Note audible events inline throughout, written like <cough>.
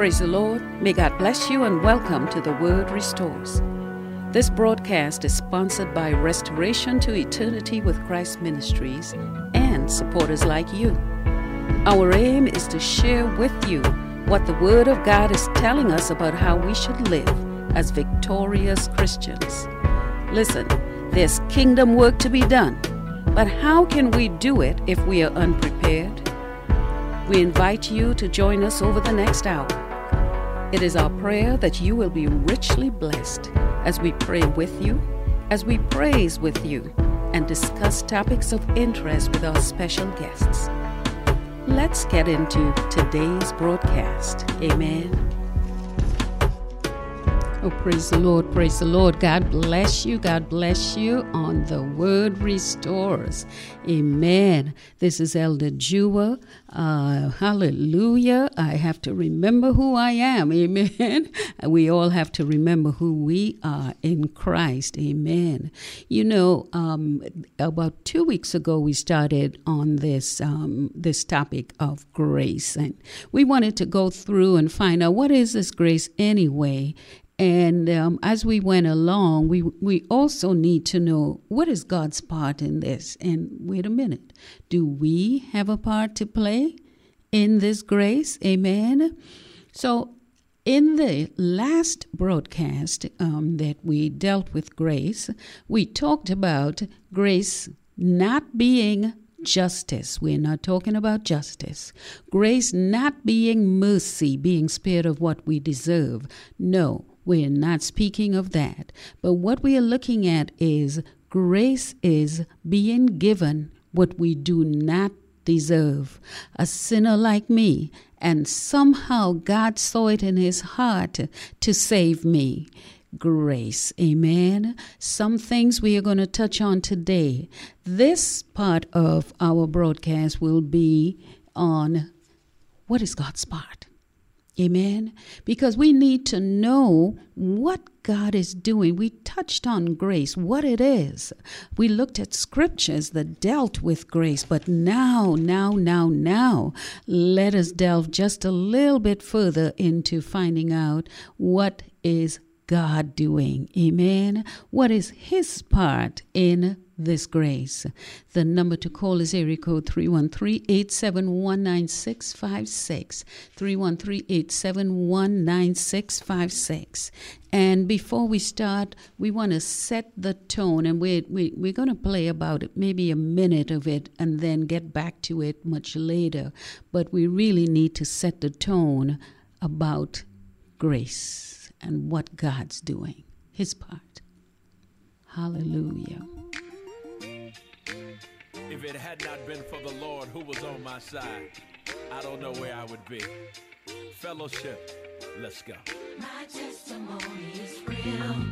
Praise the Lord. May God bless you and welcome to The Word Restores. This broadcast is sponsored by Restoration to Eternity with Christ Ministries and supporters like you. Our aim is to share with you what the Word of God is telling us about how we should live as victorious Christians. Listen, there's kingdom work to be done, but how can we do it if we are unprepared? We invite you to join us over the next hour. It is our prayer that you will be richly blessed as we pray with you, as we praise with you, and discuss topics of interest with our special guests. Let's get into today's broadcast. Amen. Oh, praise the Lord, praise the Lord. God bless you, God bless you on the word restores. Amen. This is Elder Jua. Uh, hallelujah. I have to remember who I am. <laughs> Amen. We all have to remember who we are in Christ. Amen. You know, um, about two weeks ago, we started on this, um, this topic of grace. And we wanted to go through and find out what is this grace anyway and um, as we went along, we we also need to know what is God's part in this. And wait a minute, do we have a part to play in this grace? Amen. So, in the last broadcast um, that we dealt with grace, we talked about grace not being justice. We're not talking about justice. Grace not being mercy, being spared of what we deserve. No, we're not speaking of that. But what we are looking at is grace is being given what we do not deserve. A sinner like me, and somehow God saw it in his heart to save me. Grace. Amen. Some things we are going to touch on today. This part of our broadcast will be on what is God's part? Amen. Because we need to know what God is doing. We touched on grace, what it is. We looked at scriptures that dealt with grace, but now, now, now, now, let us delve just a little bit further into finding out what is God doing. Amen. What is His part in this grace. The number to call is area code 313-871-9656. 313-871-9656. And before we start, we want to set the tone, and we're, we, we're going to play about it, maybe a minute of it, and then get back to it much later. But we really need to set the tone about grace and what God's doing, His part. Hallelujah. If it had not been for the Lord who was on my side, I don't know where I would be. Fellowship, let's go. My testimony is real.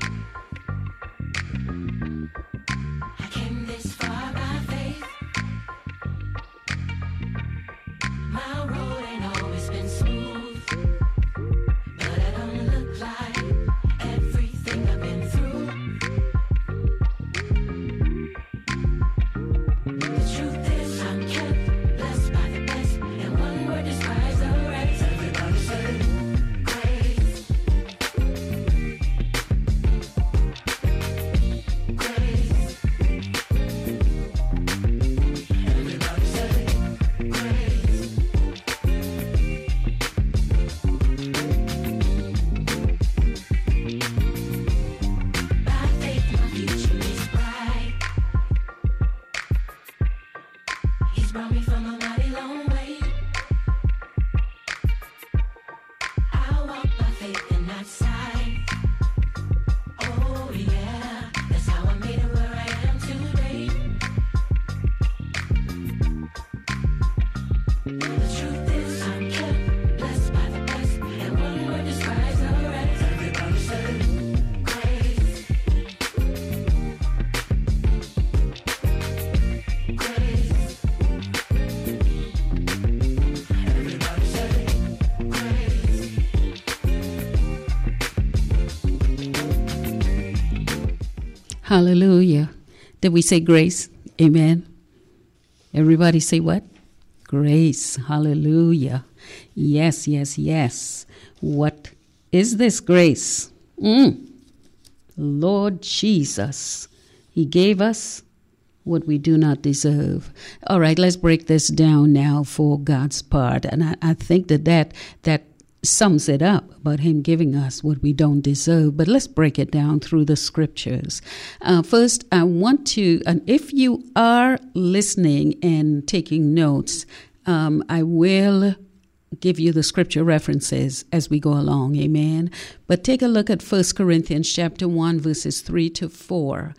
Hallelujah. Did we say grace? Amen. Everybody say what? Grace. Hallelujah. Yes, yes, yes. What is this grace? Mm. Lord Jesus. He gave us what we do not deserve. All right, let's break this down now for God's part. And I, I think that, that that sums it up about Him giving us what we don't deserve. But let's break it down through the scriptures. Uh, first, I want to, and if you are listening and taking notes, um, I will give you the scripture references as we go along amen but take a look at 1 corinthians chapter 1 verses 3 to 4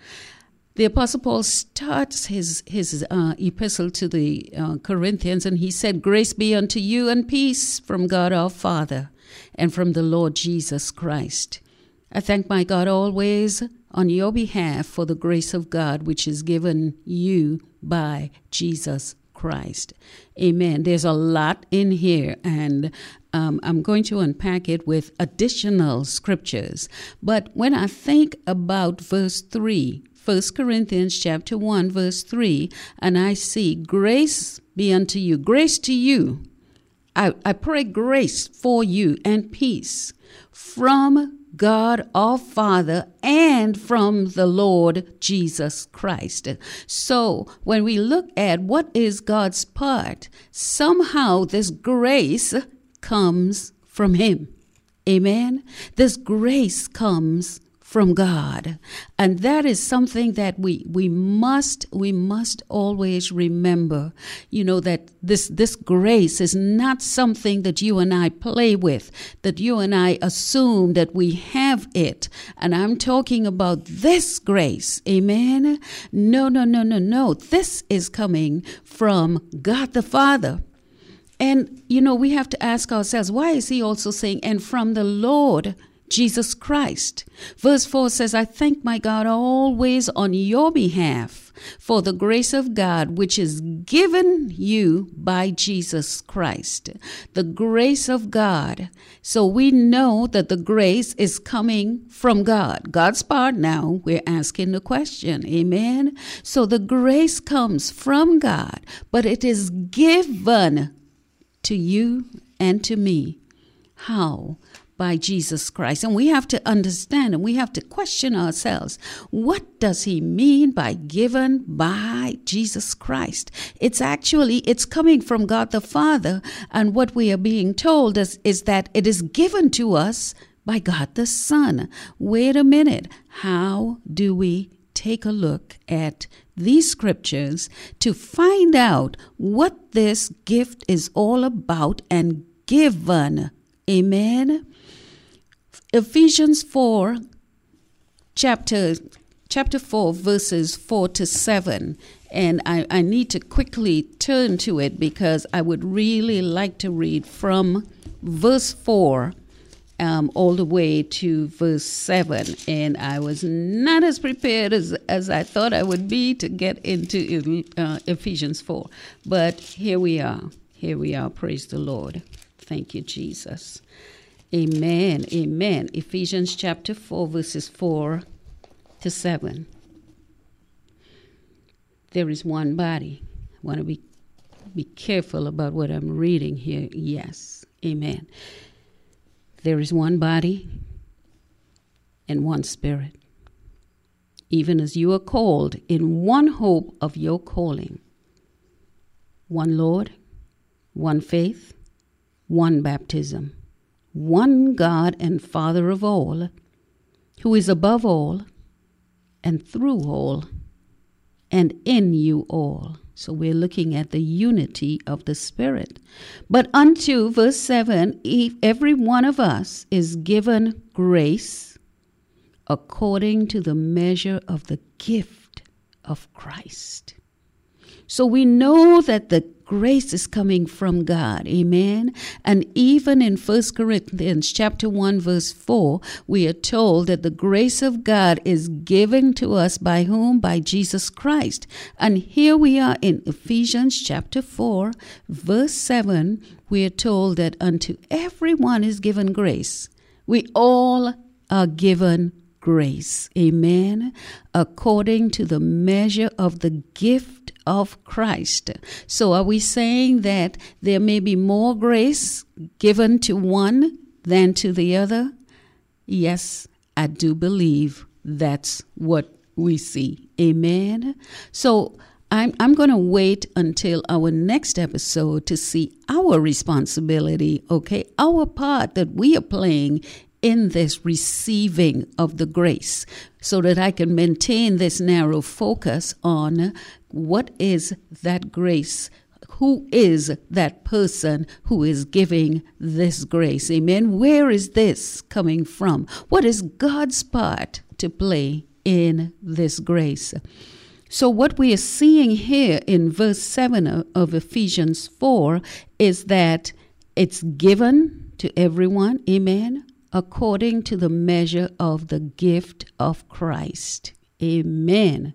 the apostle paul starts his his uh, epistle to the uh, corinthians and he said grace be unto you and peace from god our father and from the lord jesus christ i thank my god always on your behalf for the grace of god which is given you by jesus Christ. Amen. There's a lot in here, and um, I'm going to unpack it with additional scriptures. But when I think about verse 3, 1 Corinthians chapter 1, verse 3, and I see grace be unto you, grace to you. I, I pray grace for you and peace from God our Father and from the Lord Jesus Christ. So when we look at what is God's part, somehow this grace comes from Him. Amen. This grace comes from God. And that is something that we we must we must always remember. You know that this this grace is not something that you and I play with, that you and I assume that we have it. And I'm talking about this grace. Amen. No, no, no, no, no. This is coming from God the Father. And, you know, we have to ask ourselves, why is he also saying, and from the Lord Jesus Christ. Verse 4 says, I thank my God always on your behalf for the grace of God which is given you by Jesus Christ. The grace of God. So we know that the grace is coming from God. God's part now, we're asking the question. Amen. So the grace comes from God, but it is given to you and to me. How? By Jesus Christ. And we have to understand and we have to question ourselves what does he mean by given by Jesus Christ? It's actually it's coming from God the Father and what we are being told is, is that it is given to us by God the Son. Wait a minute. How do we take a look at these scriptures to find out what this gift is all about and given? Amen. Ephesians 4, chapter, chapter 4, verses 4 to 7. And I, I need to quickly turn to it because I would really like to read from verse 4 um, all the way to verse 7. And I was not as prepared as, as I thought I would be to get into uh, Ephesians 4. But here we are. Here we are. Praise the Lord. Thank you, Jesus. Amen. Amen. Ephesians chapter 4, verses 4 to 7. There is one body. I want to be be careful about what I'm reading here. Yes. Amen. There is one body and one spirit. Even as you are called in one hope of your calling. One Lord, one faith, one baptism one God and Father of all, who is above all, and through all, and in you all. So we're looking at the unity of the Spirit. But unto, verse 7, every one of us is given grace according to the measure of the gift of Christ. So we know that the grace is coming from God. Amen. And even in 1 Corinthians chapter 1 verse 4, we are told that the grace of God is given to us by whom? By Jesus Christ. And here we are in Ephesians chapter 4 verse 7, we are told that unto everyone is given grace. We all are given grace. Amen. According to the measure of the gift of Christ. So, are we saying that there may be more grace given to one than to the other? Yes, I do believe that's what we see. Amen. So, I'm, I'm going to wait until our next episode to see our responsibility, okay? Our part that we are playing in this receiving of the grace so that I can maintain this narrow focus on what is that grace who is that person who is giving this grace? Amen. Where is this coming from? What is God's part to play in this grace? So, what we are seeing here in verse 7 of Ephesians 4 is that it's given to everyone, amen, according to the measure of the gift of Christ. Amen.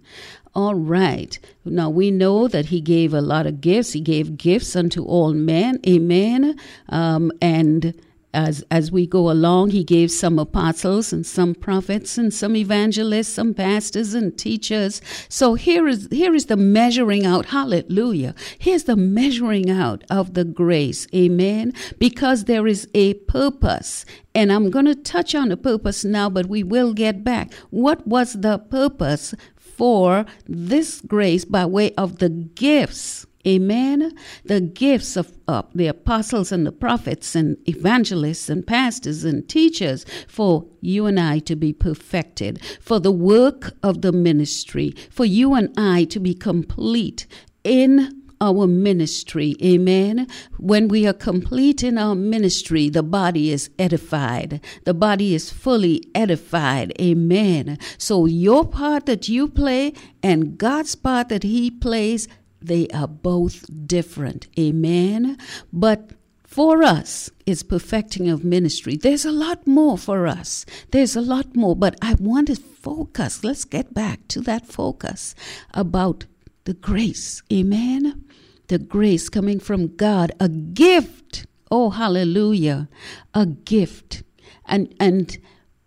All right. Now we know that he gave a lot of gifts. He gave gifts unto all men. Amen. Um, and as as we go along he gave some apostles and some prophets and some evangelists some pastors and teachers. So here is here is the measuring out. Hallelujah. Here's the measuring out of the grace. Amen. Because there is a purpose. And I'm going to touch on the purpose now but we will get back. What was the purpose for this grace by way of the gifts Amen. The gifts of the apostles and the prophets and evangelists and pastors and teachers for you and I to be perfected, for the work of the ministry, for you and I to be complete in our ministry. Amen. When we are complete in our ministry, the body is edified. The body is fully edified. Amen. So your part that you play and God's part that He plays they are both different. Amen. But for us, it's perfecting of ministry. There's a lot more for us. There's a lot more, but I want to focus. Let's get back to that focus about the grace. Amen. The grace coming from God, a gift. Oh, hallelujah. A gift. And and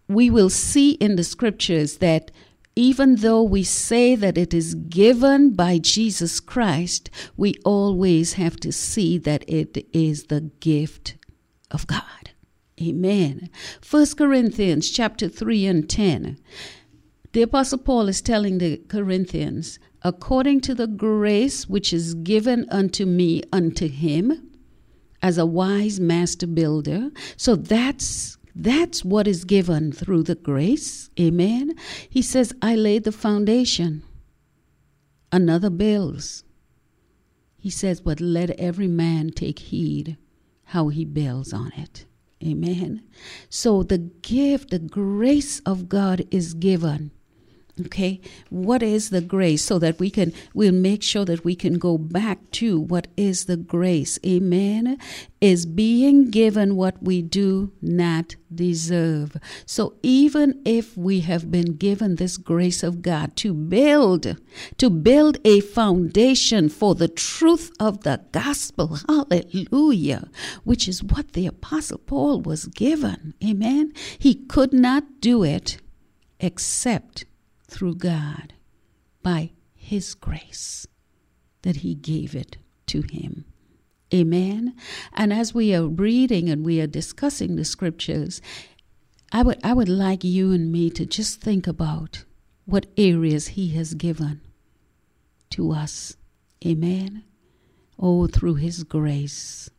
we will see in the scriptures that even though we say that it is given by Jesus Christ, we always have to see that it is the gift of God. Amen. 1 Corinthians chapter 3 and 10. The apostle Paul is telling the Corinthians, according to the grace which is given unto me unto him as a wise master builder. So that's that's what is given through the grace. Amen. He says, I laid the foundation, another builds. He says, but let every man take heed how he builds on it. Amen. So the gift, the grace of God is given okay? What is the grace? So that we can we'll make sure that we can go back to what is the grace. Amen? Is being given what we do not deserve. So even if we have been given this grace of god to build to build a foundation for the truth of the gospel hallelujah which is what the apostle paul was given amen he could not do it except through God by His grace that He gave it to him. Amen. And as we are reading and we are discussing the scriptures, I would I would like you and me to just think about what areas he has given to us. Amen. Oh, through his grace.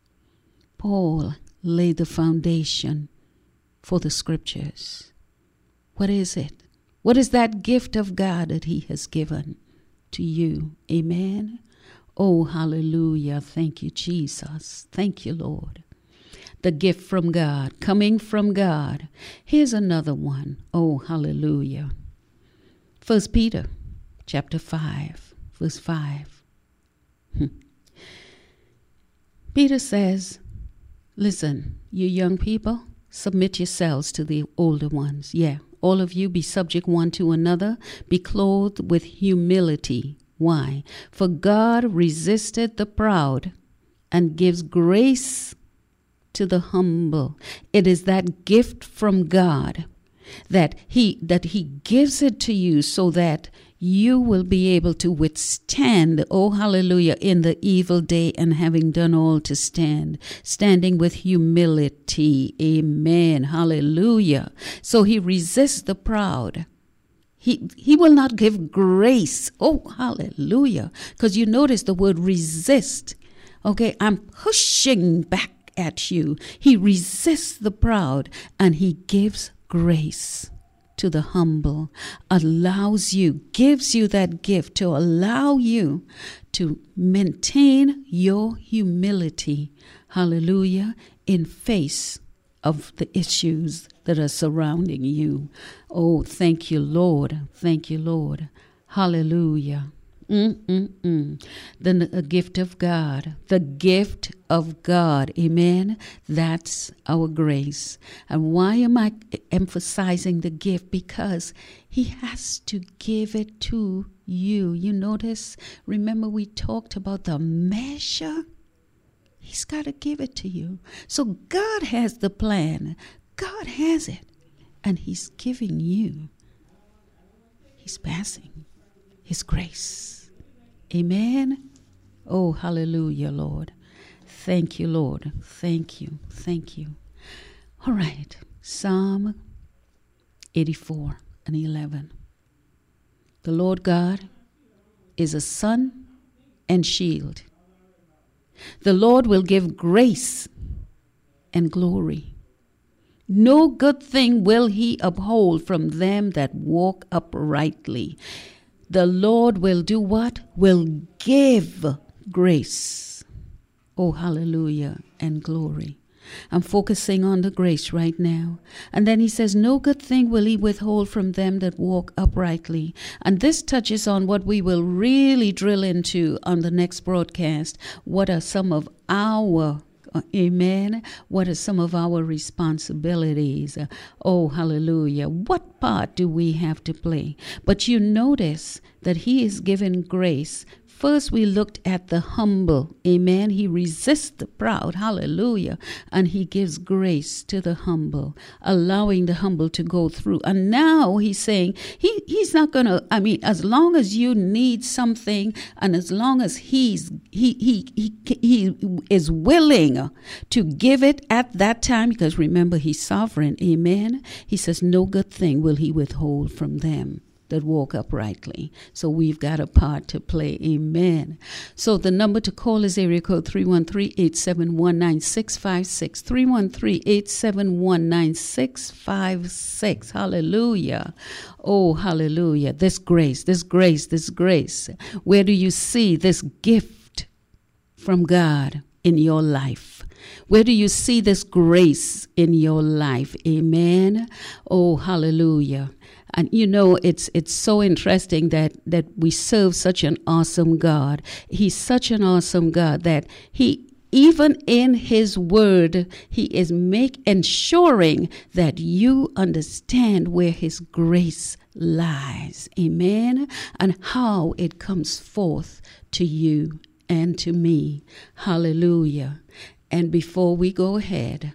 Paul laid the foundation for the scriptures. What is it? What is that gift of God that He has given to you? Amen. Oh, hallelujah. Thank you, Jesus. Thank you, Lord. The gift from God, coming from God. Here's another one. Oh, hallelujah. First Peter chapter 5, verse 5. Hmm. Peter says, Listen, you young people, submit yourselves to the older ones. Yeah, all of you be subject one to another, be clothed with humility. Why? For God resisted the proud and gives grace to the humble. It is that gift from God. That he that he gives it to you so that you will be able to withstand, oh hallelujah, in the evil day and having done all to stand, standing with humility. Amen. Hallelujah. So he resists the proud. He, he will not give grace. Oh, hallelujah. Because you notice the word resist. Okay, I'm pushing back at you. He resists the proud and he gives grace to the humble, allows you, gives you that gift to allow you to maintain your humility. Hallelujah. In face of the issues that are surrounding you. Oh, thank you, Lord. Thank you, Lord. Hallelujah. Mm-mm-mm. The gift of God, the gift of God. Amen. That's our grace. And why am I emphasizing the gift? Because He has to give it to you. You notice, remember, we talked about the measure? He's got to give it to you. So God has the plan, God has it. And He's giving you, He's passing His grace. Amen. Oh, hallelujah, Lord. Thank you, Lord. Thank you. Thank you. All right. Psalm 84 and 11. The Lord God is a sun and shield. The Lord will give grace and glory. No good thing will he uphold from them that walk uprightly the Lord will do what? Will give grace. Oh, hallelujah and glory. I'm focusing on the grace right now. And then he says, No good thing will he withhold from them that walk uprightly. And this touches on what we will really drill into on the next broadcast. What are some of our Amen. What are some of our responsibilities? Uh, oh, hallelujah. What part do we have to play? But you notice that He is given grace First, we looked at the humble. Amen. He resists the proud. Hallelujah. And he gives grace to the humble, allowing the humble to go through. And now he's saying he, he's not going to, I mean, as long as you need something and as long as he's, he, he, he, he is willing to give it at that time, because remember, he's sovereign. Amen. He says, no good thing will he withhold from them that walk uprightly. So we've got a part to play. Amen. So the number to call is area code 313-871-9656. 313-871-9656. Hallelujah. Oh, hallelujah. This grace, this grace, this grace. Where do you see this gift from God in your life? Where do you see this grace in your life? Amen. Oh, hallelujah. And you know, it's it's so interesting that that we serve such an awesome God. He's such an awesome God that he even in his word he is make ensuring that you understand where his grace lies. Amen? And how it comes forth to you and to me. Hallelujah. And before we go ahead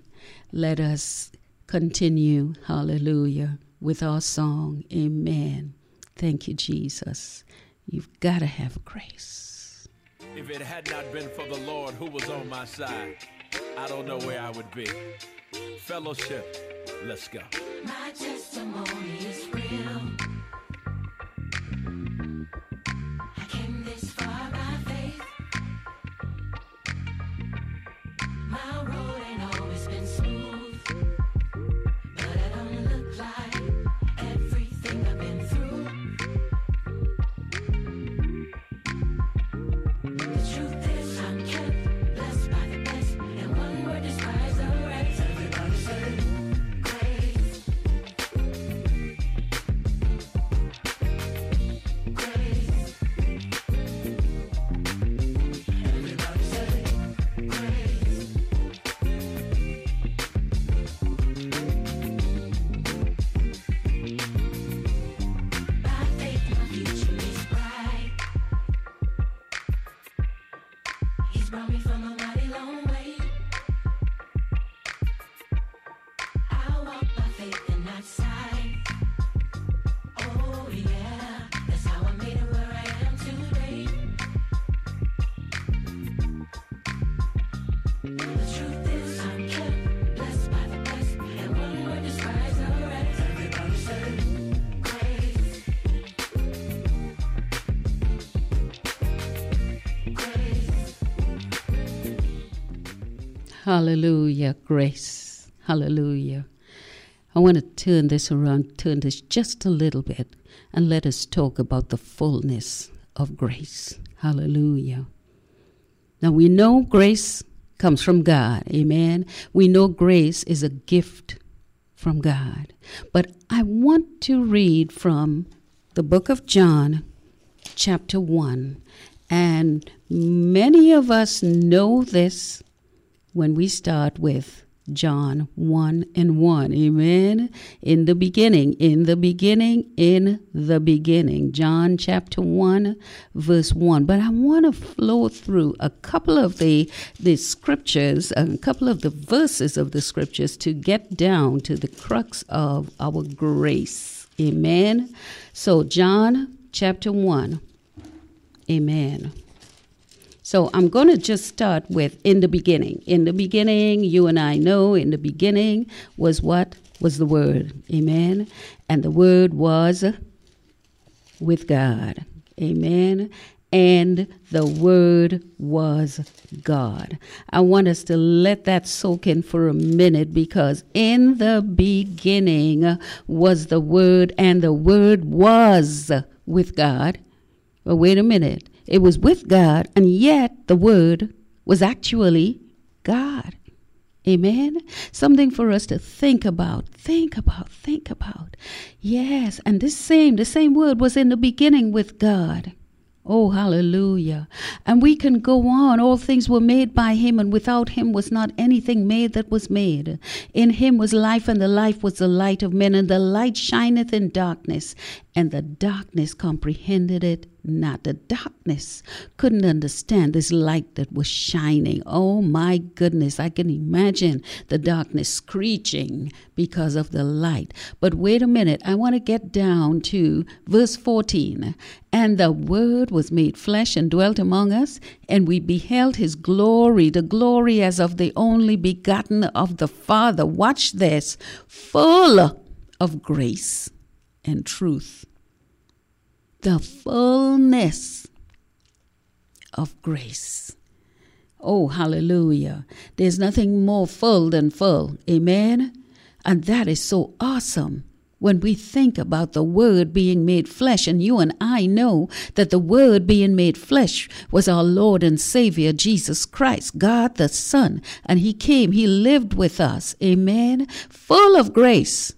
let us continue. Hallelujah with our song. Amen. Thank you, Jesus. You've got to have grace. If it had not been for the Lord who was on my side, I don't know where I would be. Fellowship, let's go. My testimony is real. Hallelujah. Grace. Hallelujah. I want to turn this around, turn this just a little bit, and let us talk about the fullness of grace. Hallelujah. Now we know grace comes from God. Amen. We know grace is a gift from God. But I want to read from the book of John, chapter 1. And many of us know this when we start with John 1 and 1. Amen. In the beginning, in the beginning, in the beginning. John chapter 1, verse 1. But I want to flow through a couple of the, the scriptures, a couple of the verses of the scriptures to get down to the crux of our grace. Amen. So, John chapter 1. Amen. So I'm going to just start with in the beginning. In the beginning, you and I know in the beginning was what? Was the Word. Amen. And the Word was with God. Amen. And the Word was God. I want us to let that soak in for a minute because in the beginning was the Word, and the Word was with God. Well, wait a minute. It was with God, and yet the Word was actually God. Amen. Something for us to think about, think about, think about. Yes, and this same, the same word was in the beginning with God. Oh, hallelujah. And we can go on. All things were made by him, and without him was not anything made that was made. In him was life, and the life was the light of men, and the light shineth in darkness, and the darkness comprehended it not. The darkness couldn't understand this light that was shining. Oh my goodness, I can imagine the darkness screeching because of the light. But wait a minute, I want to get down to verse 14. And the Word was made flesh and dwelt among us, and we beheld his glory, the glory as of the only begotten of the Father. Watch this, full of grace and truth. The fullness of grace. Oh, hallelujah. There's nothing more full than full. Amen. And that is so awesome when we think about the Word being made flesh. And you and I know that the Word being made flesh was our Lord and Savior, Jesus Christ, God the Son. And He came, He lived with us. Amen. Full of grace.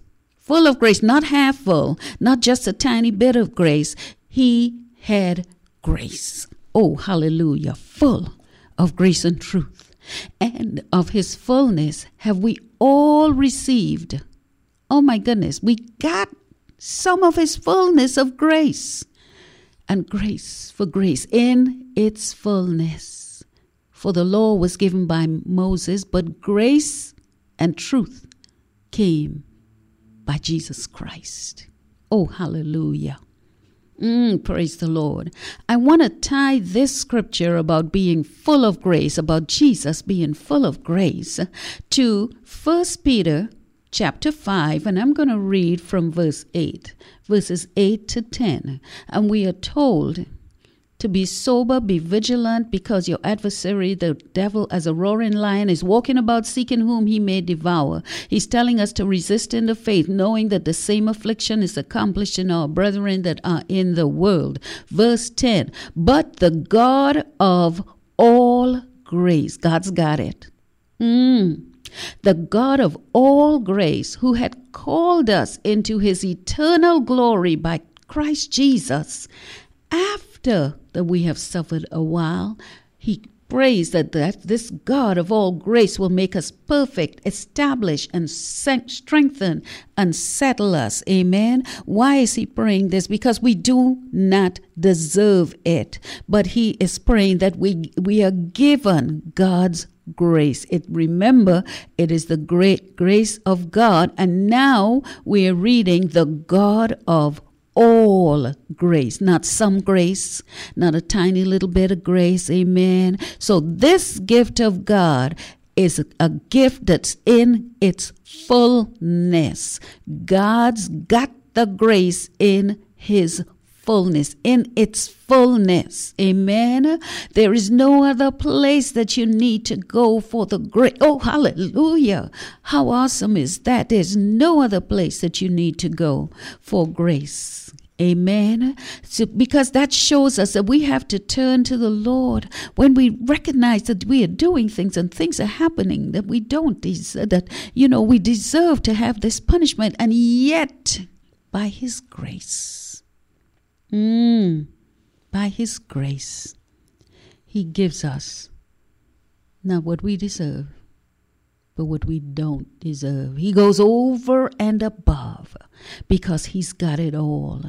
Full of grace, not half full, not just a tiny bit of grace. He had grace. Oh, hallelujah. Full of grace and truth. And of his fullness have we all received. Oh my goodness, we got some of his fullness of grace. And grace for grace in its fullness. For the law was given by Moses, but grace and truth came by Jesus Christ. Oh, hallelujah. Mm, praise the Lord. I want to tie this scripture about being full of grace, about Jesus being full of grace, to 1 Peter chapter 5, and I'm going to read from verse 8, verses 8 to 10. And we are told to be sober, be vigilant, because your adversary, the devil, as a roaring lion, is walking about seeking whom he may devour. He's telling us to resist in the faith, knowing that the same affliction is accomplished in our brethren that are in the world. Verse 10 But the God of all grace, God's got it. Mm. The God of all grace, who had called us into his eternal glory by Christ Jesus, after that we have suffered a while, he prays that, that this God of all grace will make us perfect, establish and strengthen and settle us. Amen. Why is he praying this? Because we do not deserve it, but he is praying that we we are given God's grace. It remember it is the great grace of God, and now we are reading the God of all grace, not some grace, not a tiny little bit of grace. Amen. So, this gift of God is a gift that's in its fullness. God's got the grace in His fullness, in its fullness. Amen. There is no other place that you need to go for the great. Oh, hallelujah. How awesome is that? There's no other place that you need to go for grace. Amen. So, because that shows us that we have to turn to the Lord when we recognize that we are doing things and things are happening that we don't deserve, that, you know, we deserve to have this punishment, and yet by His grace, mm, by His grace, He gives us not what we deserve, but what we don't deserve. He goes over and above because He's got it all.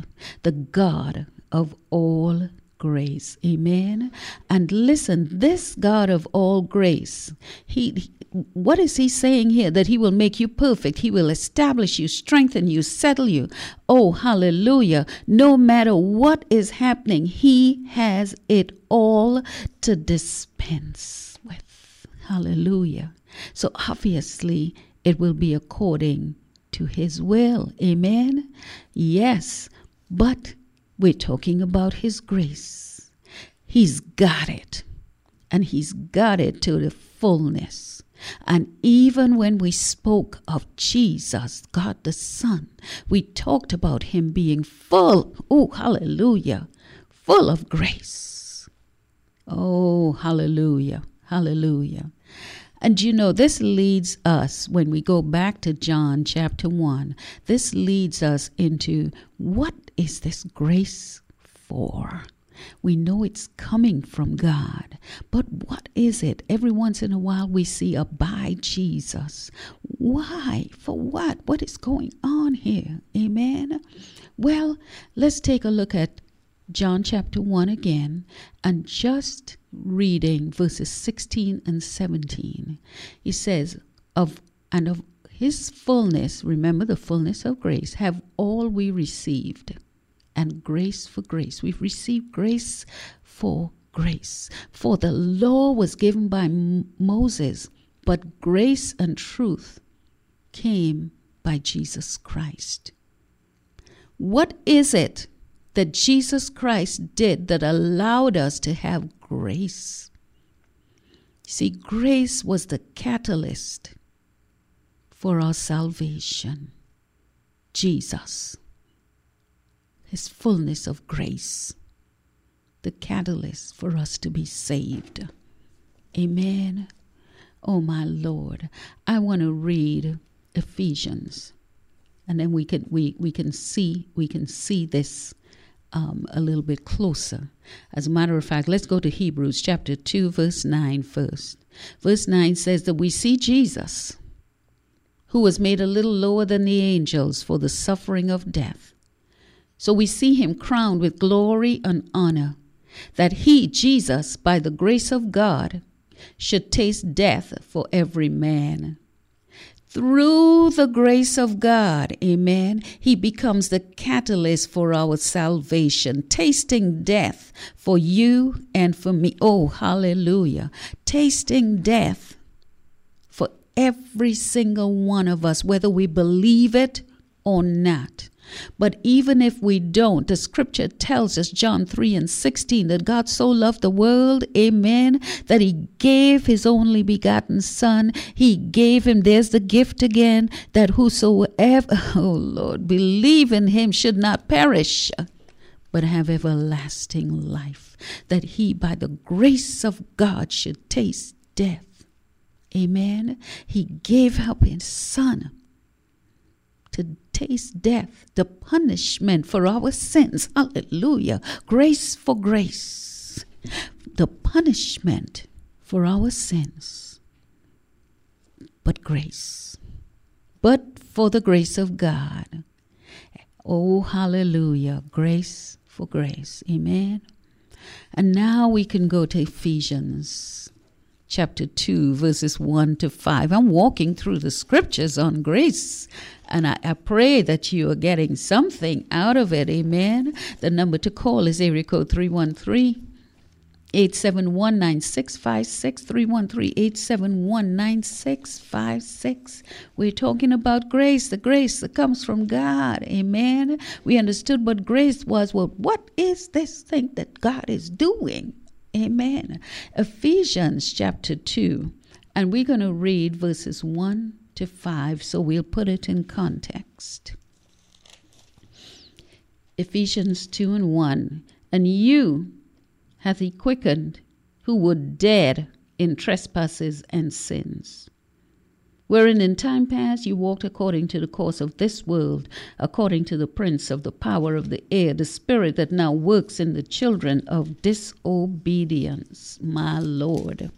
The God of all grace. Amen. And listen, this God of all grace, He. What is he saying here? That he will make you perfect. He will establish you, strengthen you, settle you. Oh, hallelujah. No matter what is happening, he has it all to dispense with. Hallelujah. So obviously, it will be according to his will. Amen. Yes, but we're talking about his grace. He's got it, and he's got it to the fullness. And even when we spoke of Jesus, God the Son, we talked about him being full, oh, hallelujah, full of grace. Oh, hallelujah, hallelujah. And you know, this leads us, when we go back to John chapter 1, this leads us into what is this grace for? We know it's coming from God, but what is it? Every once in a while we see a by Jesus. Why? For what? What is going on here? Amen. Well, let's take a look at John chapter 1 again and just reading verses 16 and 17. He says, Of and of his fullness, remember the fullness of grace, have all we received. And grace for grace. We've received grace for grace. For the law was given by M- Moses, but grace and truth came by Jesus Christ. What is it that Jesus Christ did that allowed us to have grace? See, grace was the catalyst for our salvation. Jesus, His fullness of grace, the catalyst for us to be saved. Amen. Oh, my Lord, I want to read Ephesians and then we can we we can see we can see this um, a little bit closer. As a matter of fact, let's go to Hebrews chapter 2, verse 9 first. Verse 9 says that we see Jesus, who was made a little lower than the angels for the suffering of death. So we see him crowned with glory and honor, that he, Jesus, by the grace of God, should taste death for every man through the grace of God, amen, he becomes the catalyst for our salvation, tasting death for you and for me. Oh, hallelujah. Tasting death for every single one of us, whether we believe it or not. But even if we don't, the scripture tells us, John 3 and 16, that God so loved the world, amen, that he gave his only begotten Son. He gave him, there's the gift again, that whosoever, <laughs> oh Lord, believe in him should not perish, but have everlasting life. That he, by the grace of God, should taste death. Amen. He gave up his Son to taste death, the punishment for our sins. Hallelujah. Grace for grace. The punishment for our sins. But grace. But for the grace of God. Oh, hallelujah. Grace for grace. Amen. And now we can go to Ephesians chapter 2, verses 1 to 5. I'm walking through the scriptures on grace, and I, I, pray that you are getting something out of it. Amen. The number to call is area code 313 871 9656 313 871 9656. We're talking about grace, the grace that comes from God. Amen. We understood what grace was. Well, what is this thing that God is doing? Amen. Ephesians chapter 2, and we're going to read verses 1 to 5, so we'll put it in context. Ephesians 2 and 1. And you hath he quickened who were dead in trespasses and sins. Wherein in time past you walked according to the course of this world, according to the prince of the power of the air, the spirit that now works in the children of disobedience, my Lord.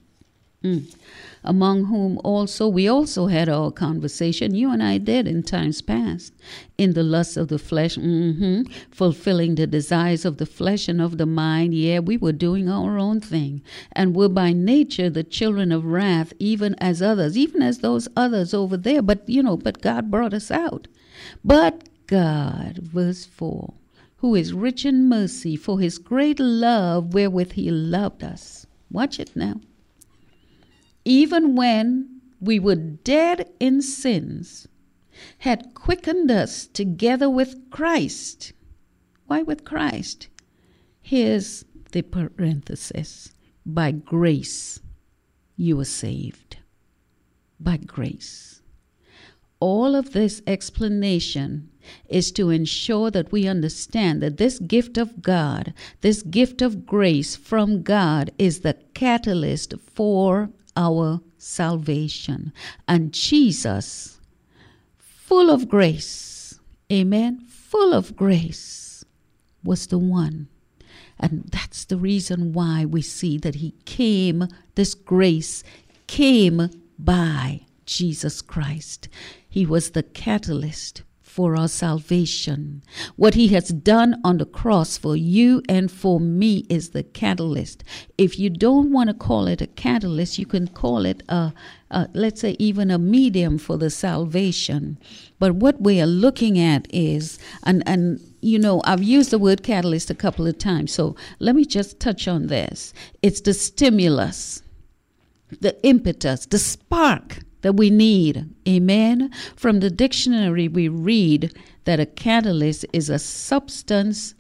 Mm. Among whom also we also had our conversation, you and I did in times past, in the lust of the flesh, hmm fulfilling the desires of the flesh and of the mind. Yeah, we were doing our own thing, and were by nature the children of wrath, even as others, even as those others over there. But you know, but God brought us out. But God, verse 4, who is rich in mercy for his great love wherewith he loved us. Watch it now even when we were dead in sins, had quickened us together with Christ. Why with Christ? Here's the parenthesis by grace you were saved. By grace. All of this explanation is to ensure that we understand that this gift of God, this gift of grace from God, is the catalyst for our salvation. And Jesus, full of grace, amen, full of grace, was the one. And that's the reason why we see that he came, this grace came by Jesus Christ. He was the catalyst for our salvation. What he has done on the cross for you and for me is the catalyst. If you don't want to call it a catalyst, you can call it a, a, let's say even a medium for the salvation. But what we are looking at is, and, and you know, I've used the word catalyst a couple of times, so let me just touch on this. It's the stimulus, the impetus, the spark that we need. Amen. From the dictionary, we read that a catalyst is a substance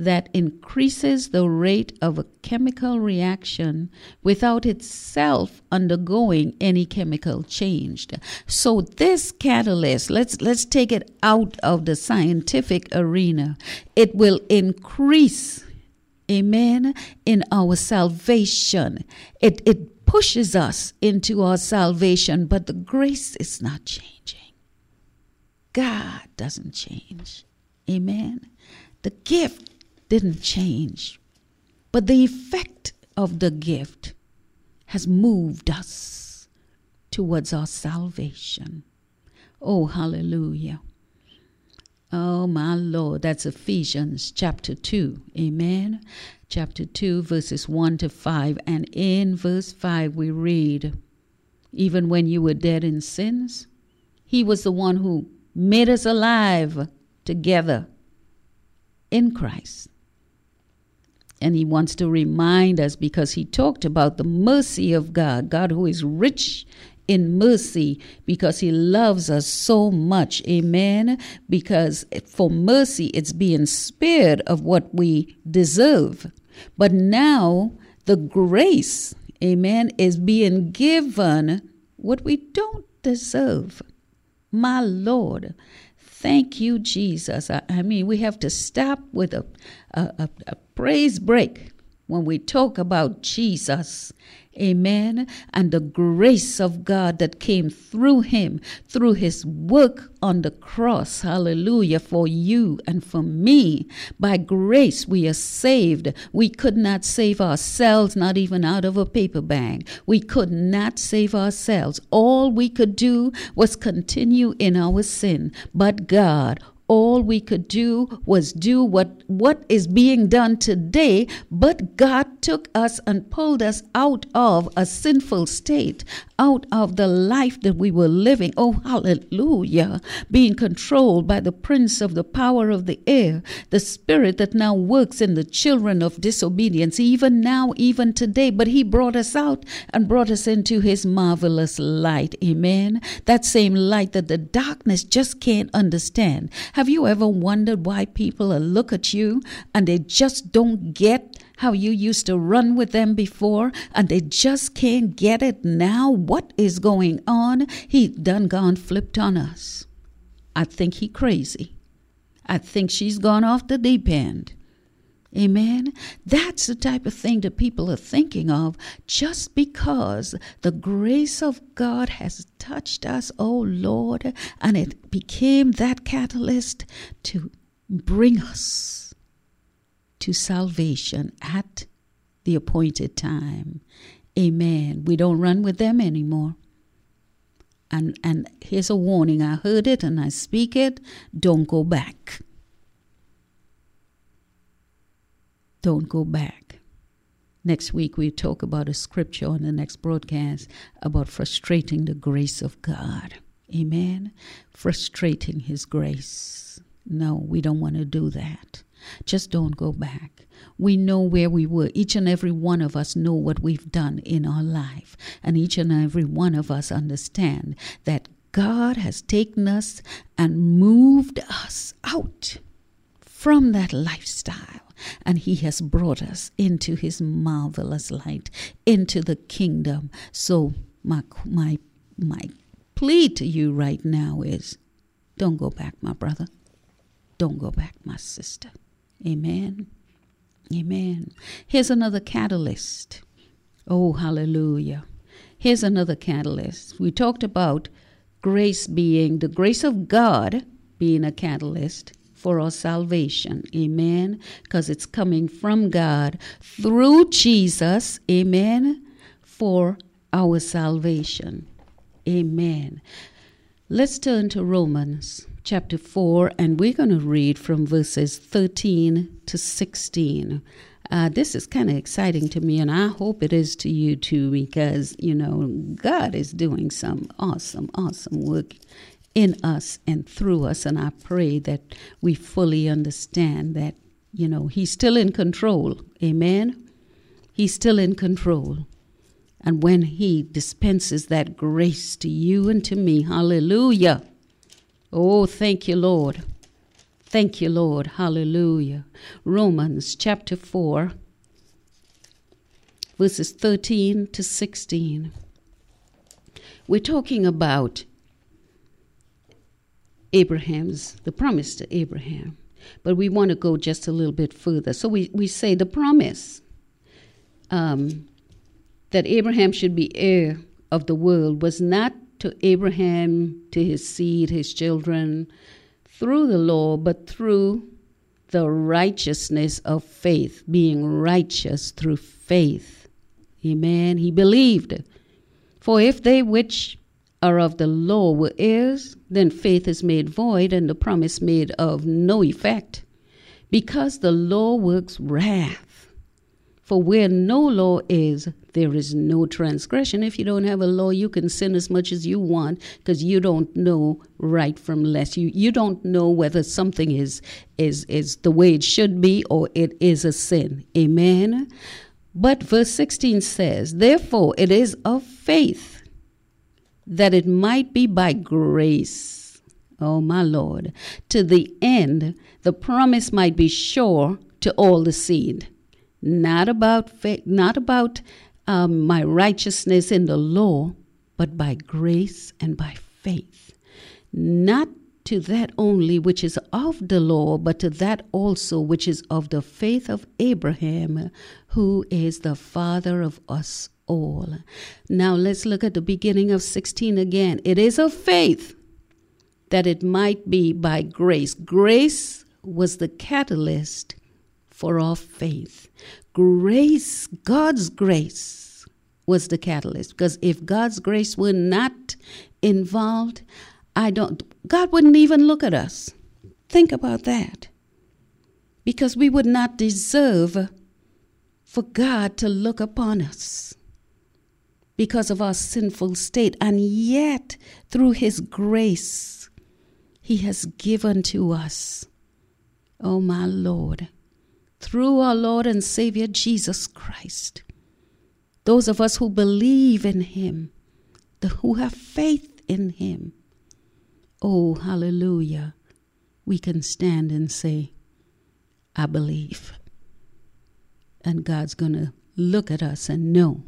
that increases the rate of a chemical reaction without itself undergoing any chemical change. So this catalyst, let's let's take it out of the scientific arena. It will increase amen in our salvation. It it pushes us into our salvation, but the grace is not changing. God doesn't change. Amen. The gift didn't change, but the effect of the gift has moved us towards our salvation. Oh, hallelujah. Oh, my Lord. That's Ephesians chapter 2. Amen. Chapter 2, verses 1 to 5. And in verse 5, we read, Even when you were dead in sins, He was the one who made us alive together in Christ. And He wants to remind us because He talked about the mercy of God, God who is rich in mercy because he loves us so much. Amen. Because for mercy, it's being spared of what we deserve. But now the grace, amen, is being given what we don't deserve. My Lord. Thank you, Jesus. I, I mean, we have to stop with a, a, a, a praise break when we talk about Jesus Amen. And the grace of God that came through him, through his work on the cross. Hallelujah. For you and for me. By grace we are saved. We could not save ourselves, not even out of a paper bag. We could not save ourselves. All we could do was continue in our sin. But God, all we could do was do what what is being done today but god took us and pulled us out of a sinful state out of the life that we were living. Oh hallelujah. Being controlled by the prince of the power of the air the spirit that now works in the children of disobedience even now even today. But he brought us out and brought us into his marvelous light. Amen. That same light that the darkness just can't understand have you ever wondered why people look at you and they just don't get how you used to run with them before and they just can't get it now? What is going on? He done gone flipped on us. I think he crazy. I think she's gone off the deep end. Amen. That's the type of thing that people are thinking of just because the grace of God has touched us, oh Lord, and it became that catalyst to bring us to salvation at the appointed time. Amen. We don't run with them anymore. And and here's a warning. I heard it and I speak it. Don't go back. Don't go back. Next week, we talk about a scripture on the next broadcast about frustrating the grace of God. Amen. Frustrating His grace. No, we don't want to do that. Just don't go back. We know where we were. Each and every one of us know what we've done in our life. And each and every one of us understand that God has taken us and moved us out from that lifestyle and he has brought us into his marvelous light into the kingdom. So my my my plea to you right now is don't go back my brother. Don't go back my sister. Amen. Amen. Here's another catalyst. Oh hallelujah. Here's another catalyst. We talked about grace being the grace of god being a catalyst for our salvation. Amen. Because it's coming from God through Jesus. Amen. For our salvation. Amen. Let's turn to Romans chapter 4, and we're going to read from verses 13 to 16. Uh, this is kind of exciting to me, and I hope it is to you too, because, you know, God is doing some awesome, awesome work in us and through us. And I pray that we fully understand that, you know, He's still in control. Amen. He's still in control. And when He dispenses that grace to you and to me, hallelujah. Oh, thank you, Lord. Thank you, Lord. Hallelujah. Romans chapter 4, verses 13 to 16. We're talking about Abraham's, the promise to Abraham. But we want to go just a little bit further. So we, we say the promise um, that Abraham should be heir of the world was not to Abraham, to his seed, his children, through the law, but through the righteousness of faith, being righteous through faith. Amen. He believed. For if they which are of the law were heirs, then faith is made void and the promise made of no effect, because the law works wrath. For where no law is, there is no transgression. If you don't have a law, you can sin as much as you want because you don't know right from less. You you don't know whether something is is is the way it should be or it is a sin. Amen. But verse 16 says, Therefore it is of faith that it might be by grace, oh my Lord, to the end the promise might be sure to all the seed. Not about faith, not about um, my righteousness in the law, but by grace and by faith. Not to that only which is of the law, but to that also which is of the faith of Abraham, who is the father of us all. Now let's look at the beginning of 16 again. It is of faith that it might be by grace. Grace was the catalyst for our faith. Grace, God's grace, was the catalyst. Because if God's grace were not involved, I don't, God wouldn't even look at us. Think about that. Because we would not deserve for God to look upon us because of our sinful state. And yet, through His grace, He has given to us, oh my Lord, through our Lord and Savior Jesus Christ, those of us who believe in Him, the, who have faith in Him. Oh, hallelujah. We can stand and say, I believe. And God's going to look at us and know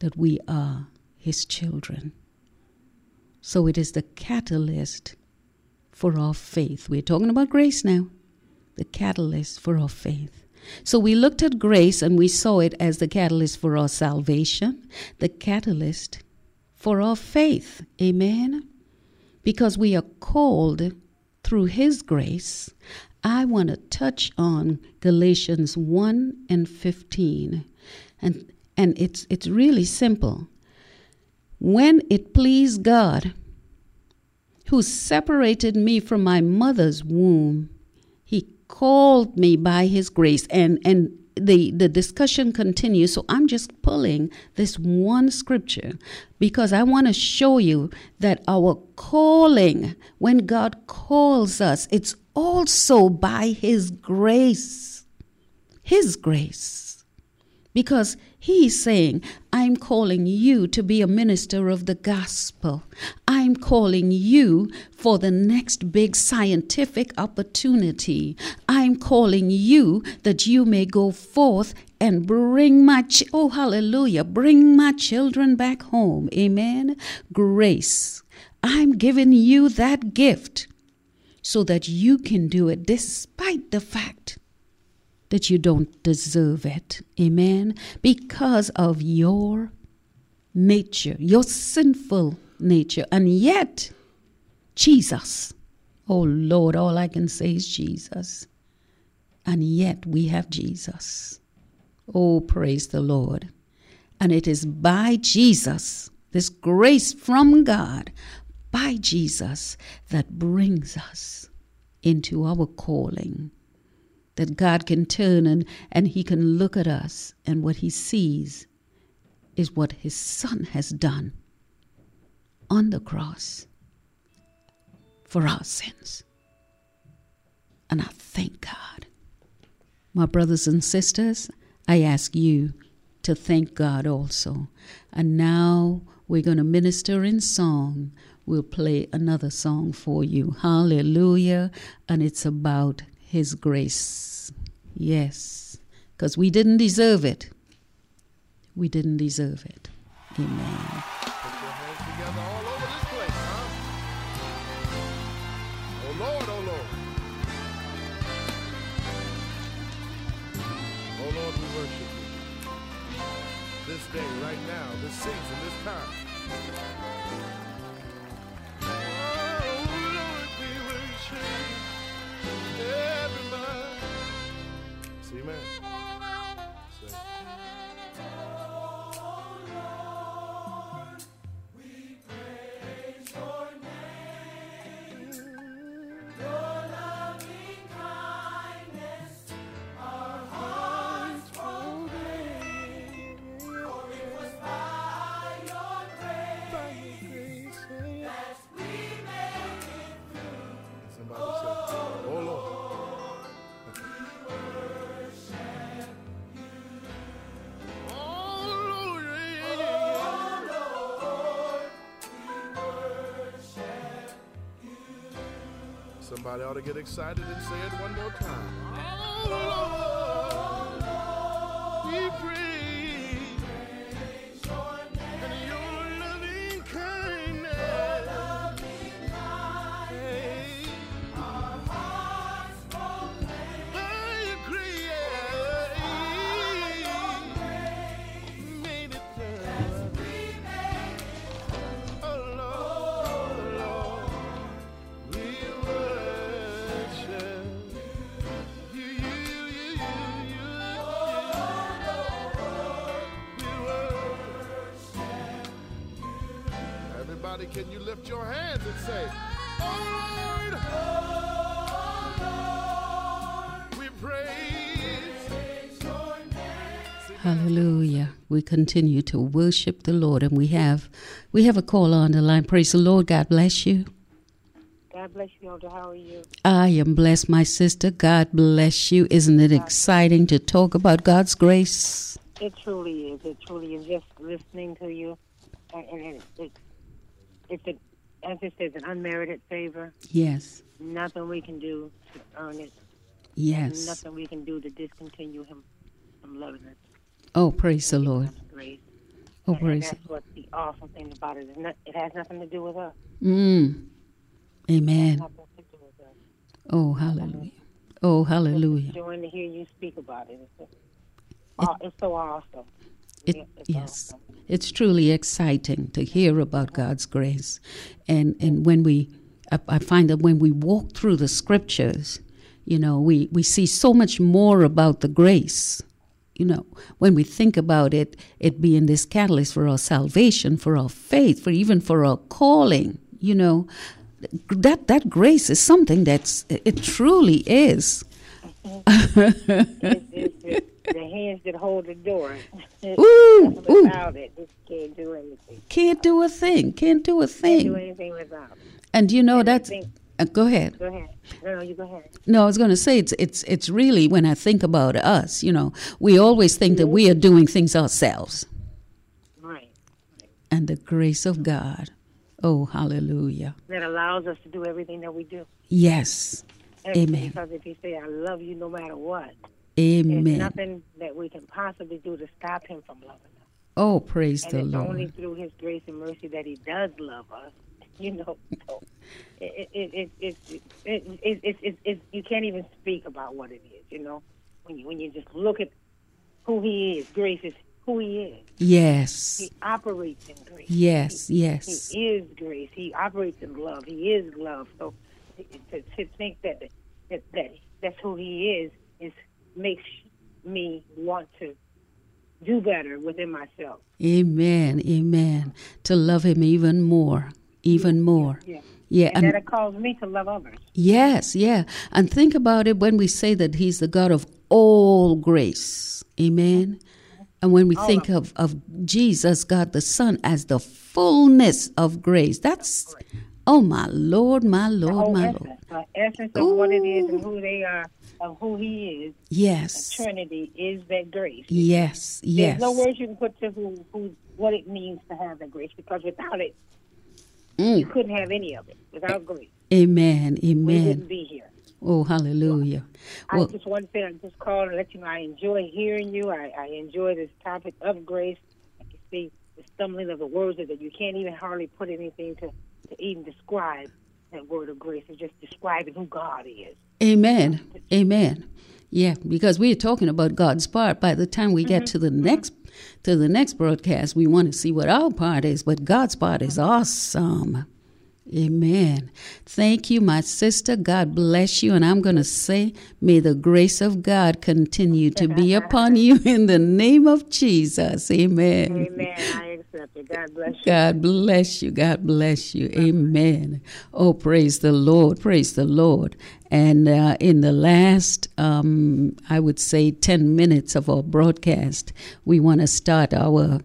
that we are His children. So it is the catalyst for our faith. We're talking about grace now, the catalyst for our faith. So we looked at grace and we saw it as the catalyst for our salvation, the catalyst for our faith. Amen. Because we are called through His grace. I want to touch on Galatians 1 and 15. And, and it's, it's really simple. When it pleased God, who separated me from my mother's womb, he called me by his grace. And, and the, the discussion continues. So I'm just pulling this one scripture because I want to show you that our calling, when God calls us, it's also by his grace. His grace. Because he's saying, I'm calling you to be a minister of the gospel. I'm calling you for the next big scientific opportunity. I'm calling you that you may go forth and bring my, ch- oh, hallelujah, bring my children back home. Amen. Grace. I'm giving you that gift so that you can do it despite the fact that you don't deserve it. Amen. Because of your nature, your sinful nature. And yet, Jesus, oh Lord, all I can say is Jesus. And yet we have Jesus. Oh, praise the Lord. And it is by Jesus, this grace from God, by Jesus, that brings us into our calling that God can turn and, and He can look at us, and what He sees is what His Son has done on the cross for our sins. And I thank God. My brothers and sisters, I ask you to thank God also. And now we're going to minister in song. We'll play another song for you. Hallelujah. And it's about his grace. Yes, because we didn't deserve it. We didn't deserve it. Amen. Somebody ought to get excited and say it one more time. Oh can you lift your hands and say, Oh Lord, We praise Hallelujah. We continue to worship the Lord and we have we have a call on the line. Praise the Lord. God bless you. God bless you, Elder. How are you? I am blessed, my sister. God bless you. Isn't it exciting to talk about God's grace? It truly is. It truly is. Just listening to you, and, and it, it, it's a, as it says, an unmerited favor. Yes. Nothing we can do to earn it. Yes. Nothing we can do to discontinue Him from loving us. Oh, praise the Lord. Grace. Oh, And praise. that's what the awesome thing about it is. Not, it has nothing to do with us. Mm. Amen. Nothing to do with us. Oh, hallelujah. Oh, hallelujah. Enjoying to hear you speak about it. It's, just, it's so awesome. It, it's yes, it's truly exciting to hear about God's grace, and and when we, I, I find that when we walk through the scriptures, you know, we we see so much more about the grace. You know, when we think about it, it being this catalyst for our salvation, for our faith, for even for our calling. You know, that that grace is something that's it truly is. It's, it's, it's the hands that hold the door. Ooh, ooh. Without it, it can't do anything. Can't do a thing. Can't do a thing. Can't do anything without it. And you know that's. Uh, go ahead. Go ahead. No, no, you go ahead. No, I was going to say it's it's it's really when I think about us, you know, we always think that we are doing things ourselves, Right. and the grace of God. Oh, hallelujah! That allows us to do everything that we do. Yes, And Amen. Because if He say, "I love you," no matter what, there's Amen. nothing that we can possibly do to stop Him from loving us. Oh, praise And the it's only through His grace and mercy that He does love us. You know, so it, it, it, it, it, it, it, it, it, it, you can't even speak about what it is. You know, when you when you just look at who He is, grace is who He is. Yes, He operates in grace. yes, He yes. He is grace. He operates in love. He is love. So to, to think that, that that that's who he is is makes me want to do better within myself. Amen, amen. To love Him even more, even more. Yeah. Yeah, And, and that it calls me to love others. Yes, yeah. And think about it when we say that He's the God of all grace. Amen. And when we think of, of Jesus, God the Son, as the fullness of grace, that's, oh my Lord, my Lord, my essence, Lord. the essence of what it is and who they are, of who he is. Yes, Trinity is that grace. yes, yes. There's no words you can put to who, who what it means to have that grace because without it, you Mm. couldn't have any of it. Without grace, Amen, Amen. we wouldn't be here. Oh, hallelujah. I Well, just want to say, I just called and let you know I enjoy hearing you. I, I enjoy this topic of grace. I can see the stumbling of the words that you can't even hardly put anything to, to even describe that word of grace. is just describing who God is. Amen. Amen. Yeah, because we're talking about God's part. By the time we get mm-hmm. to the next to the next broadcast, we want to see what our part is, but God's part is awesome. Amen. Thank you, my sister. God bless you. And I'm going to say, may the grace of God continue to be upon you in the name of Jesus. Amen. Amen. God bless you. God bless you. God bless you. Amen. Oh, praise the Lord. Praise the Lord. And uh, in the last, um, I would say, 10 minutes of our broadcast, we want to start our.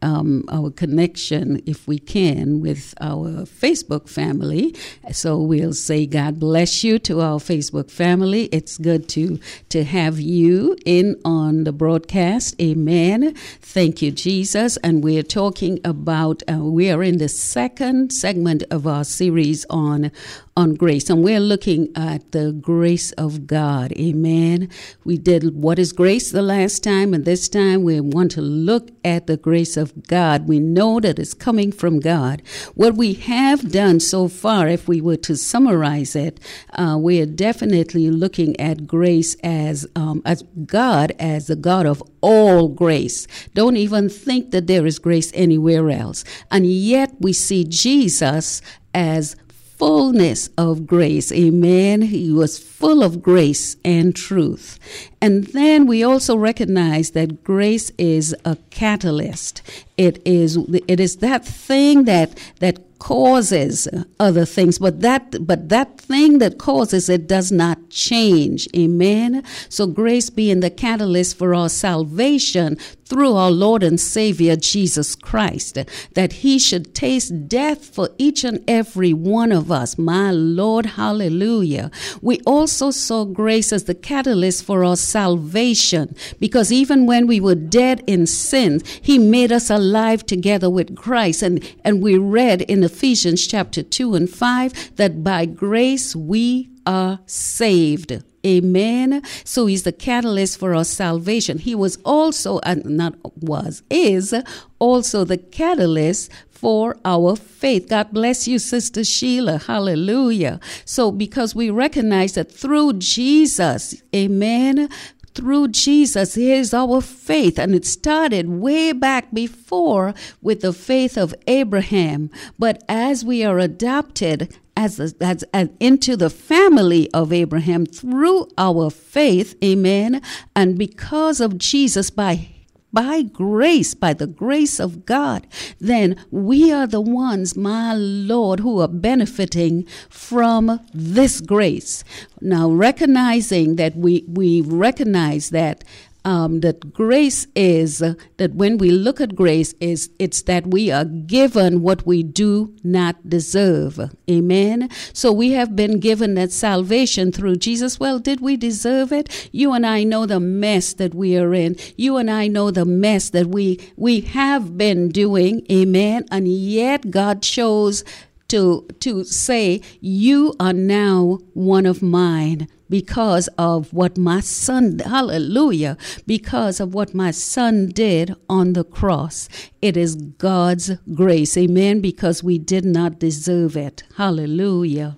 Um, our connection, if we can, with our Facebook family. So we'll say God bless you to our Facebook family. It's good to to have you in on the broadcast. Amen. Thank you, Jesus. And we're talking about uh, we are in the second segment of our series on on grace, and we're looking at the grace of God. Amen. We did what is grace the last time, and this time we want to look at the grace of God. We know that it's coming from God. What we have done so far, if we were to summarize it, uh, we are definitely looking at grace as um, as God as the God of all grace. Don't even think that there is grace anywhere else, and yet we see Jesus as fullness of grace. Amen. He was full of grace and truth. And then we also recognize that grace is a catalyst. It is it is that thing that that causes other things but that but that thing that causes it does not change amen so grace being the catalyst for our salvation through our Lord and Savior Jesus Christ, that He should taste death for each and every one of us. My Lord, hallelujah. We also saw grace as the catalyst for our salvation, because even when we were dead in sin, He made us alive together with Christ. And, and we read in Ephesians chapter 2 and 5 that by grace we are saved. Amen. So he's the catalyst for our salvation. He was also, and not was, is also the catalyst for our faith. God bless you, Sister Sheila. Hallelujah. So because we recognize that through Jesus, amen, through Jesus is our faith. And it started way back before with the faith of Abraham. But as we are adopted as, as, as into the family of Abraham through our faith, amen, and because of Jesus by by grace, by the grace of God, then we are the ones, my Lord, who are benefiting from this grace. Now, recognizing that we, we recognize that um, that grace is uh, that when we look at grace is it's that we are given what we do not deserve. Amen? So we have been given that salvation through jesus. Well did we deserve it? You and i know the mess that we are in. You and i know the mess that we we have been doing. Amen? And yet god chose to to say you are now one of mine because of what my son hallelujah because of what my son did on the cross. It is God's grace. Amen. Because we did not deserve it. Hallelujah.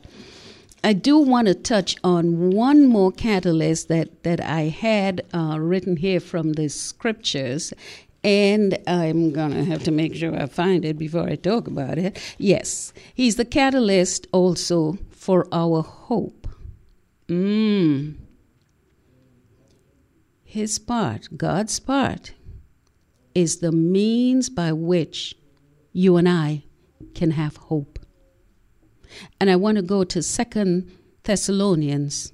I do want to touch on one more catalyst that, that I had uh, written here from the scriptures, and I'm going to have to make sure I find it before I talk about it. Yes, he's the catalyst also for our hope. Mm. His part, God's part, is the means by which you and I can have hope. And I want to go to Second Thessalonians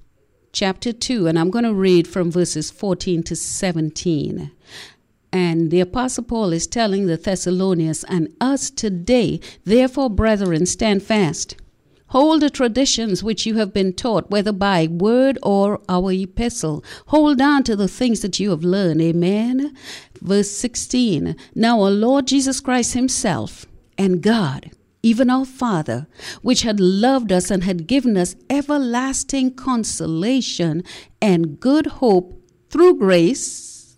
chapter 2, and I'm going to read from verses 14 to 17. And the Apostle Paul is telling the Thessalonians and us today, therefore, brethren, stand fast. Hold the traditions which you have been taught, whether by word or our epistle. Hold on to the things that you have learned. Amen. Verse 16 Now our Lord Jesus Christ Himself and God, even our Father, which had loved us and had given us everlasting consolation and good hope through grace,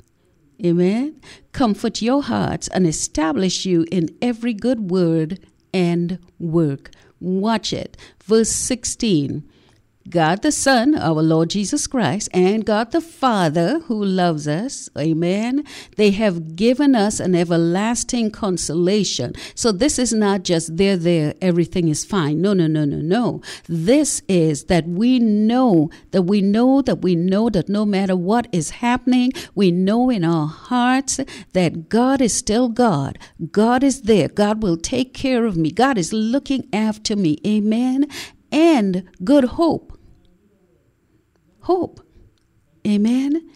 Amen. Comfort your hearts and establish you in every good word and work. Watch it. Verse 16. God the Son, our Lord Jesus Christ, and God the Father who loves us, amen, they have given us an everlasting consolation. So this is not just there, there, everything is fine. No, no, no, no, no. This is that we know, that we know, that we know that no matter what is happening, we know in our hearts that God is still God. God is there. God will take care of me. God is looking after me. Amen. And good hope hope. Amen.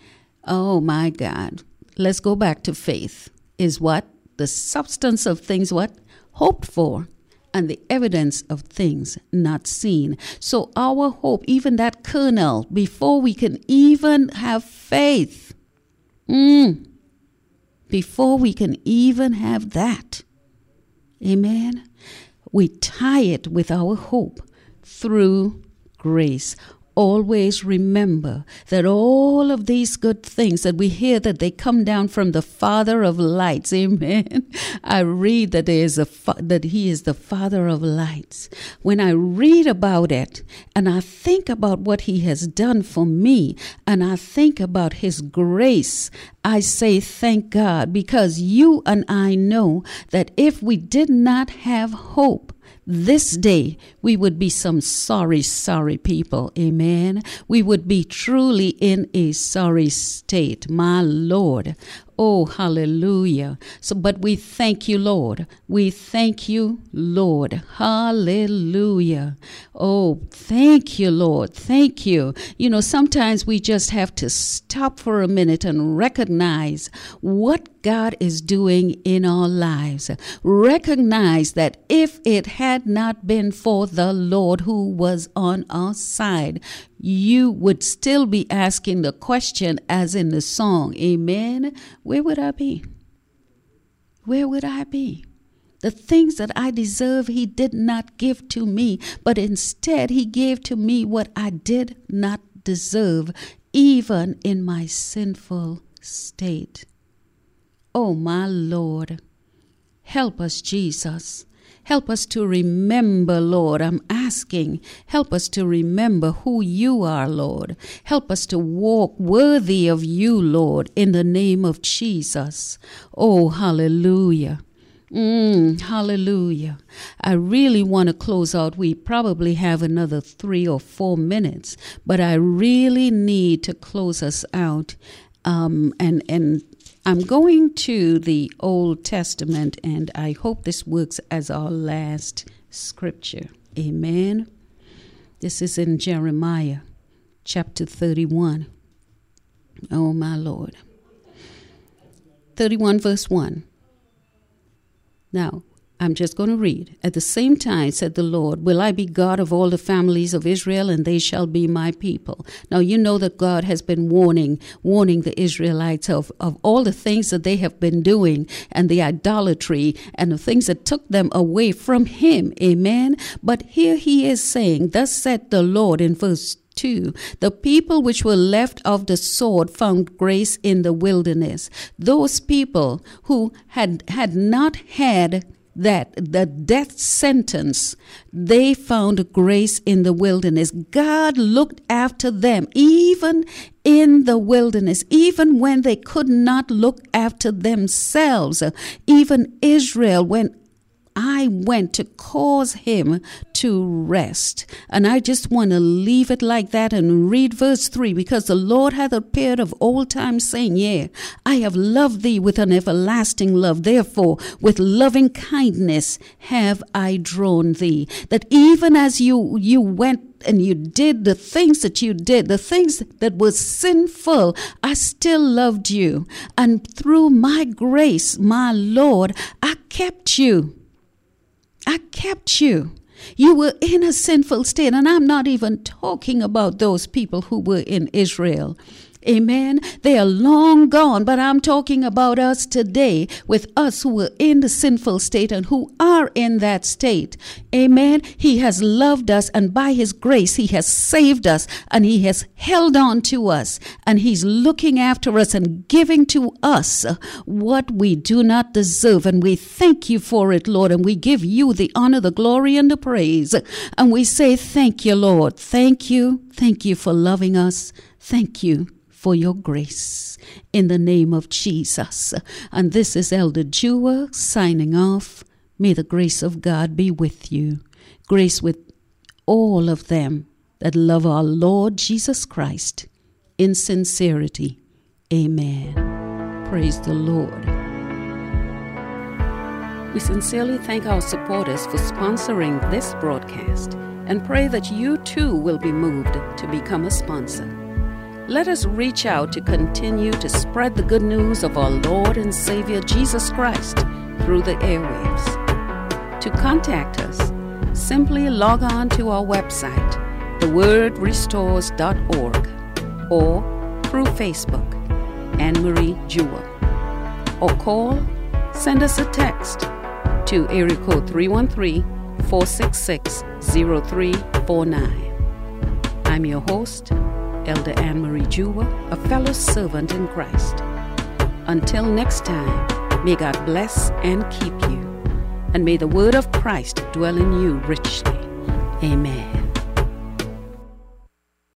Oh my God. Let's go back to faith. Is what? The substance of things what? Hoped for. And the evidence of things not seen. So, our hope, even that kernel, before we can even have faith, mm, before we can even have that, amen, we tie it with our hope through grace always remember that all of these good things that we hear that they come down from the father of lights. <laughs> Amen. I read that there is a fa- that he is the father of lights. When i read about it and i think about what he has done for me and i think about his grace i say thank god because you and i know that if we did not have hope this day we would be some sorry, sorry people. Amen. We would be truly in a sorry state. My Lord. Oh, hallelujah. So, but we thank you, Lord. We thank you, Lord. Hallelujah. Oh, thank you, Lord. Thank you. You know, sometimes we just have to stop for a minute and recognize what God is doing in our lives. Recognize that if it had not been for the Lord who was on our side, you would still be asking the question as in the song, Amen. Where would I be? Where would I be? The things that I deserve, He did not give to me, but instead He gave to me what I did not deserve, even in my sinful state. Oh, my Lord, help us, Jesus. Help us to remember, Lord. I'm asking, help us to remember who you are, Lord. Help us to walk worthy of you, Lord, in the name of Jesus. Oh, hallelujah. Mm, hallelujah. I really want to close out. We probably have another three or four minutes, but I really need to close us out. Um, and, and I'm going to the Old Testament, and I hope this works as our last scripture. Amen. This is in Jeremiah chapter 31. Oh, my Lord. 31, verse 1. Now, I'm just going to read. At the same time, said the Lord, Will I be God of all the families of Israel, and they shall be my people. Now, you know that God has been warning, warning the Israelites of, of all the things that they have been doing, and the idolatry, and the things that took them away from Him. Amen. But here He is saying, Thus said the Lord in verse 2 The people which were left of the sword found grace in the wilderness. Those people who had had not had that the death sentence they found grace in the wilderness. God looked after them even in the wilderness even when they could not look after themselves. Even israel when I went to cause him to rest. And I just want to leave it like that and read verse 3 because the Lord hath appeared of old time, saying, Yea, I have loved thee with an everlasting love. Therefore, with loving kindness have I drawn thee. That even as you, you went and you did the things that you did, the things that were sinful, I still loved you. And through my grace, my Lord, I kept you. Kept you. You were in a sinful state, and I'm not even talking about those people who were in Israel. Amen. They are long gone, but I'm talking about us today with us who are in the sinful state and who are in that state. Amen. He has loved us and by his grace he has saved us and he has held on to us and he's looking after us and giving to us what we do not deserve. And we thank you for it, Lord. And we give you the honor, the glory, and the praise. And we say, Thank you, Lord. Thank you. Thank you for loving us. Thank you for your grace in the name of Jesus. And this is Elder Jewell signing off. May the grace of God be with you. Grace with all of them that love our Lord Jesus Christ in sincerity. Amen. Praise the Lord. We sincerely thank our supporters for sponsoring this broadcast and pray that you too will be moved to become a sponsor. Let us reach out to continue to spread the good news of our Lord and Savior Jesus Christ through the airwaves. To contact us, simply log on to our website, thewordrestores.org, or through Facebook, Anne Marie Jewell, or call, send us a text to area code 313 466 0349. I'm your host, Elder Anne Marie Jewell, a fellow servant in Christ. Until next time, may God bless and keep you, and may the word of Christ dwell in you richly. Amen.